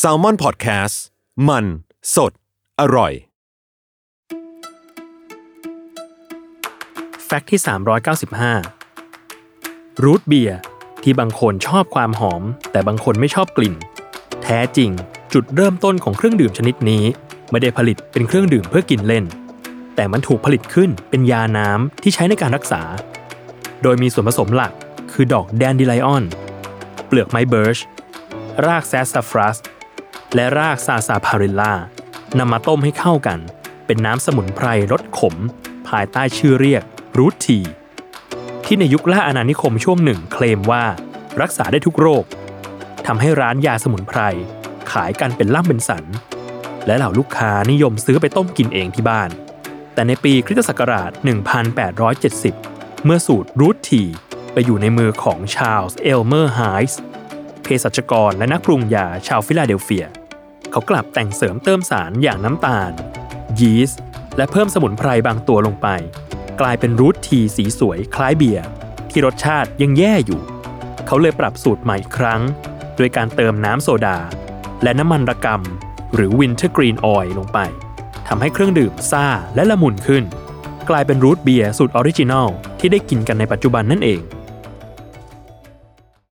s a l ม o n PODCAST มัน สด อร่อย แฟกต์ที่ 395 รูทเบียร์ที่บางคนชอบความหอม แต่บางคนไม่ชอบกลิ่น แท้จริงจุดเริ่มต้นของเครื่องดื่มชนิดนี้ ไม่ได้ผลิตเป็นเครื่องดื่มเพื่อกินเล่น แต่มันถูกผลิตขึ้นเป็นยาน้ำที่ใช้ในการรักษา โดยมีส่วนผสมหลักคือดอกแดนดิไลออน เปลือกไม้เบิร์ช รากแซสซาฟรัส และรากซาซาพาริลลานำมาต้มให้เข้ากัน เป็นน้ำสมุนไพรรสขม ภายใต้ชื่อเรียก root tea ที่ในยุคล่าอาณานิคมช่วงหนึ่งเคลมว่ารักษาได้ทุกโรคทำให้ร้านยาสมุนไพร ขายกันเป็นล่ำเป็นสัน และเหล่าลูกค้านิยมซื้อไปต้มกินเองที่บ้าน แต่ในปีคริสต์ศักราช 1870 เมื่อสูตร root tea ไปอยู่ในมือของชาร์ลส์เอลเมอร์ไฮส์ เภสัชกรและนักปรุงยาชาวฟิลาเดลเฟีย เขากลับแต่งเสริมเติมสารอย่างน้ำตาล ยีสต์และเพิ่มสมุนไพรบางตัวลงไป กลายเป็น root tea สีสวยคล้ายเบียร์ที่รสชาติยังแย่อยู่ เขาเลยปรับสูตรใหม่อีกครั้ง โดยการเติมน้ำโซดา และน้ำมันระกำหรือ wintergreen oil ลงไปทำให้เครื่องดื่มซ่าและละมุนขึ้น กลายเป็นรูทเบียร์สูตร original ที่ได้กินกันในปัจจุบันนั่นเอง